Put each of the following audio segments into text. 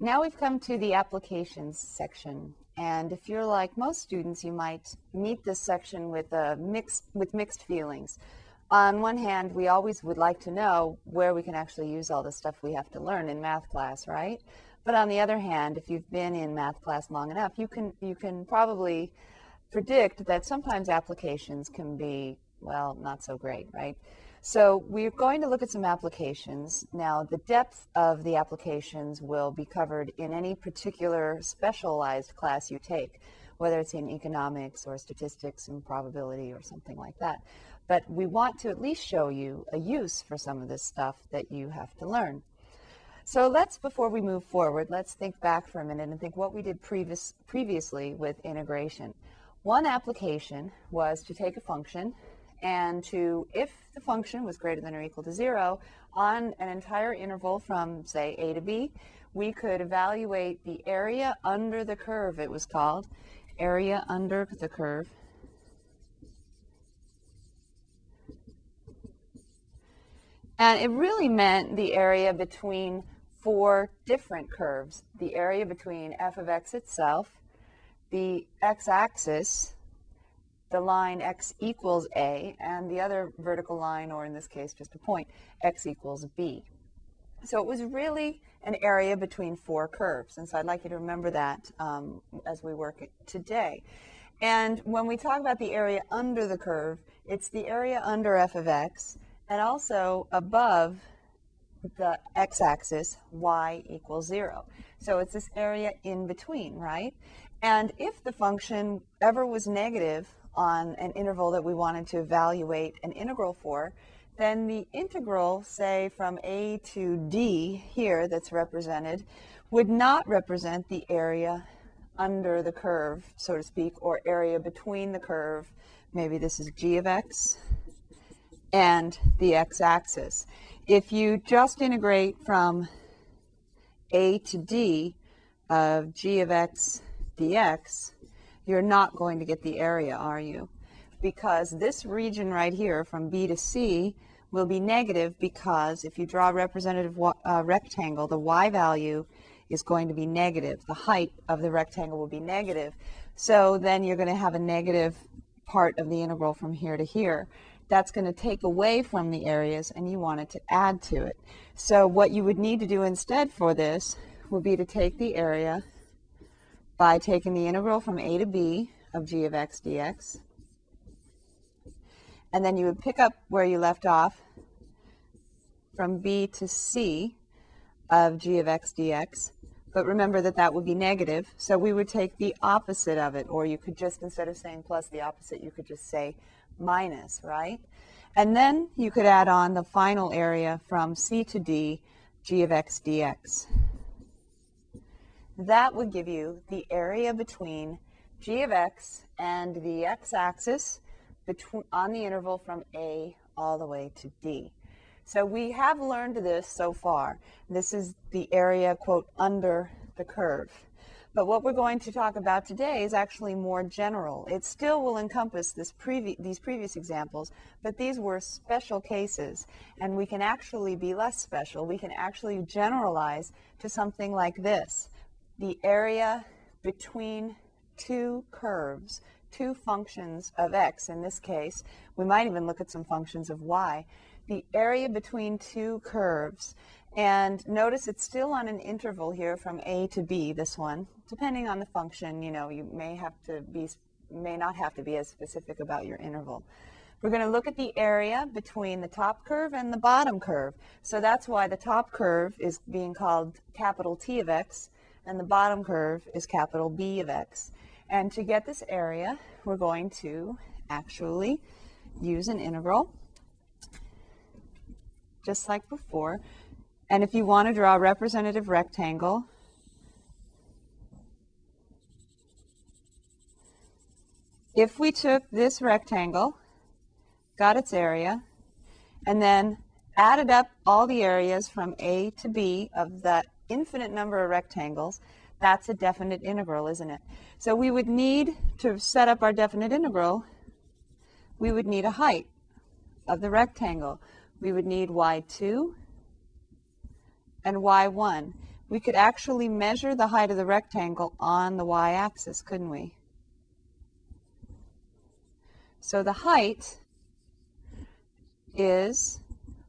now we've come to the applications section. And if you're like most students, you might meet this section with, a mixed, with mixed feelings. On one hand, we always would like to know where we can actually use all the stuff we have to learn in math class, right? But on the other hand, if you've been in math class long enough, you can, you can probably predict that sometimes applications can be, well, not so great, right? So we're going to look at some applications. Now, the depth of the applications will be covered in any particular specialized class you take, whether it's in economics or statistics and probability or something like that. But we want to at least show you a use for some of this stuff that you have to learn. So let's, before we move forward, let's think back for a minute and think what we did previous, previously with integration. One application was to take a function and to, if the function was greater than or equal to zero, on an entire interval from, say, a to b, we could evaluate the area under the curve, it was called, area under the curve. And it really meant the area between four different curves. The area between f of x itself, the x-axis, the line x equals a, and the other vertical line, or in this case just a point, x equals b. So it was really an area between four curves, and so I'd like you to remember that um, as we work today. And when we talk about the area under the curve, it's the area under f of x, and also above the x-axis, y equals 0. So it's this area in between, right? And if the function ever was negative on an interval that we wanted to evaluate an integral for, then the integral, say from a to d here that's represented, would not represent the area under the curve, so to speak, or area between the curve. Maybe this is g of x and the x-axis. If you just integrate from a to d of g of x dx, you're not going to get the area, are you? Because this region right here from B to C will be negative because if you draw a representative uh, rectangle, the y value is going to be negative. The height of the rectangle will be negative. So then you're going to have a negative part of the integral from here to here. That's going to take away from the areas and you want it to add to it. So what you would need to do instead for this would be to take the area by taking the integral from a to b of g of x dx. And then you would pick up where you left off from b to c of g of x dx. But remember that that would be negative, so we would take the opposite of it, or you could just, instead of saying plus the opposite, you could just say minus, right? And then you could add on the final area from c to d, g of x dx. That would give you the area between g of x and the x-axis on the interval from a all the way to d. So we have learned this so far. This is the area, quote, under the curve. But what we're going to talk about today is actually more general. It still will encompass previ these previous examples, but these were special cases, and we can actually be less special. We can actually generalize to something like this the area between two curves, two functions of x in this case. We might even look at some functions of y. The area between two curves. And notice it's still on an interval here from a to b, this one. Depending on the function, you know, you may have to be, may not have to be as specific about your interval. We're going to look at the area between the top curve and the bottom curve. So that's why the top curve is being called capital T of x, and the bottom curve is capital B of x. And to get this area, we're going to actually use an integral, just like before. And if you want to draw a representative rectangle, if we took this rectangle, got its area, and then added up all the areas from A to B of that infinite number of rectangles, that's a definite integral, isn't it? So we would need to set up our definite integral, we would need a height of the rectangle. We would need y2 and y1. we could actually measure the height of the rectangle on the y-axis, couldn't we? So the height is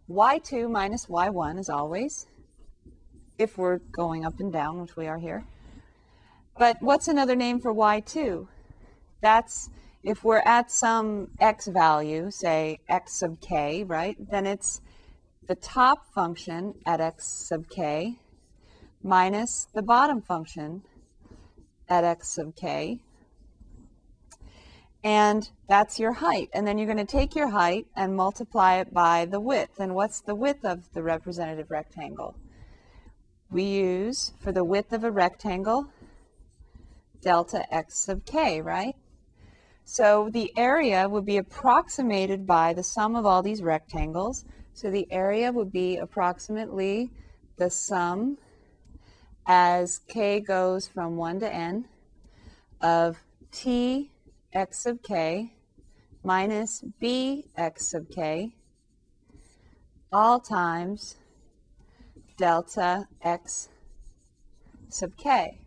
y2 minus y1 as always, if we're going up and down, which we are here. But what's another name for y2? That's if we're at some x value, say x sub k, right, then it's the top function at x sub k minus the bottom function at x sub k. And that's your height. And then you're going to take your height and multiply it by the width. And what's the width of the representative rectangle? We use, for the width of a rectangle, delta x sub k, right? So the area would be approximated by the sum of all these rectangles. So the area would be approximately the sum as k goes from 1 to n of t x sub k minus b x sub k all times delta x sub k.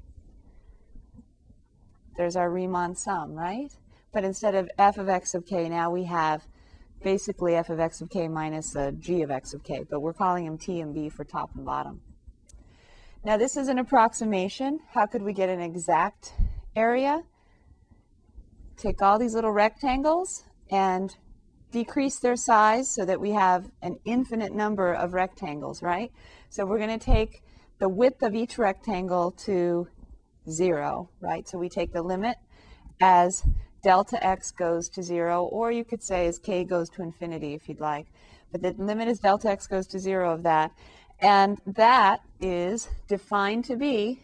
There's our Riemann sum, right? But instead of f of x of k, now we have basically f of x of k minus g of x of k, but we're calling them t and b for top and bottom. Now this is an approximation. How could we get an exact area? Take all these little rectangles and decrease their size so that we have an infinite number of rectangles, right? So we're going to take the width of each rectangle to 0, right? So we take the limit as delta x goes to 0, or you could say as k goes to infinity if you'd like. But the limit as delta x goes to 0 of that. And that is defined to be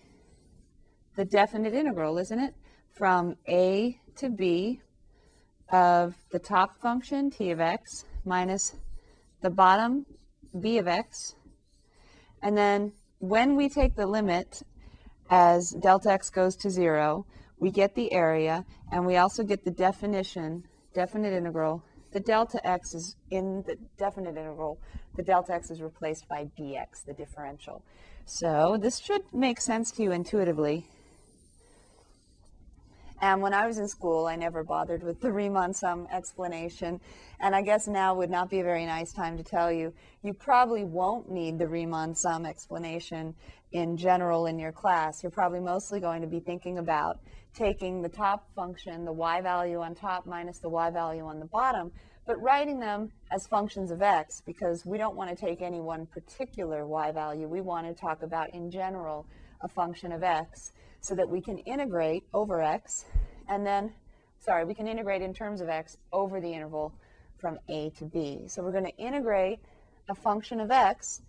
the definite integral, isn't it? From a to b of the top function, t of x, minus the bottom, b of x. And then when we take the limit as delta x goes to 0, we get the area, and we also get the definition, definite integral. The delta x is in the definite integral. The delta x is replaced by dx, the differential. So this should make sense to you intuitively. And when I was in school, I never bothered with the Riemann sum explanation. And I guess now would not be a very nice time to tell you, you probably won't need the Riemann sum explanation in general in your class. You're probably mostly going to be thinking about taking the top function, the y value on top minus the y value on the bottom, but writing them as functions of x because we don't want to take any one particular y value. We want to talk about, in general, a function of x so that we can integrate over x and then, sorry, we can integrate in terms of x over the interval from a to b. So we're going to integrate a function of x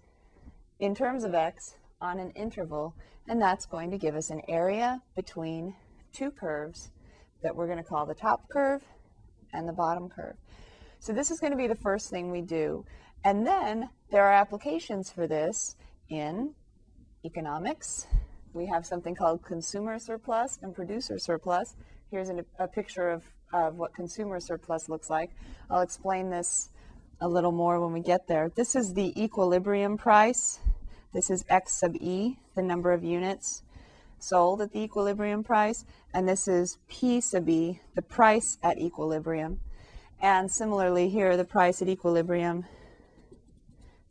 in terms of x on an interval, and that's going to give us an area between two curves that we're going to call the top curve and the bottom curve. So this is going to be the first thing we do. And then there are applications for this in economics. We have something called consumer surplus and producer surplus. Here's an, a picture of, of what consumer surplus looks like. I'll explain this a little more when we get there. This is the equilibrium price. This is X sub E, the number of units sold at the equilibrium price, and this is P sub E, the price at equilibrium. And similarly here, the price at equilibrium,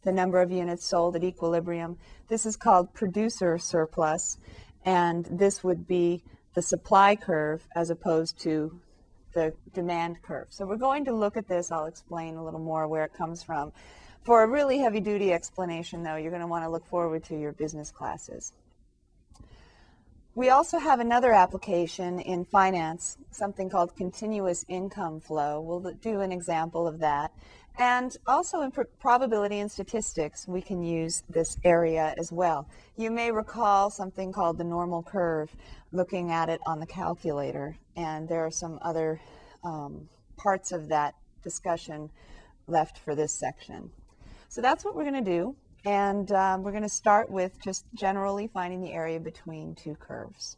the number of units sold at equilibrium. This is called producer surplus, and this would be the supply curve as opposed to the demand curve. So we're going to look at this. I'll explain a little more where it comes from. For a really heavy duty explanation, though, you're going to want to look forward to your business classes. We also have another application in finance, something called continuous income flow. We'll do an example of that. And also in pr probability and statistics, we can use this area as well. You may recall something called the normal curve, looking at it on the calculator. And there are some other um, parts of that discussion left for this section. So that's what we're going to do. And um, we're going to start with just generally finding the area between two curves.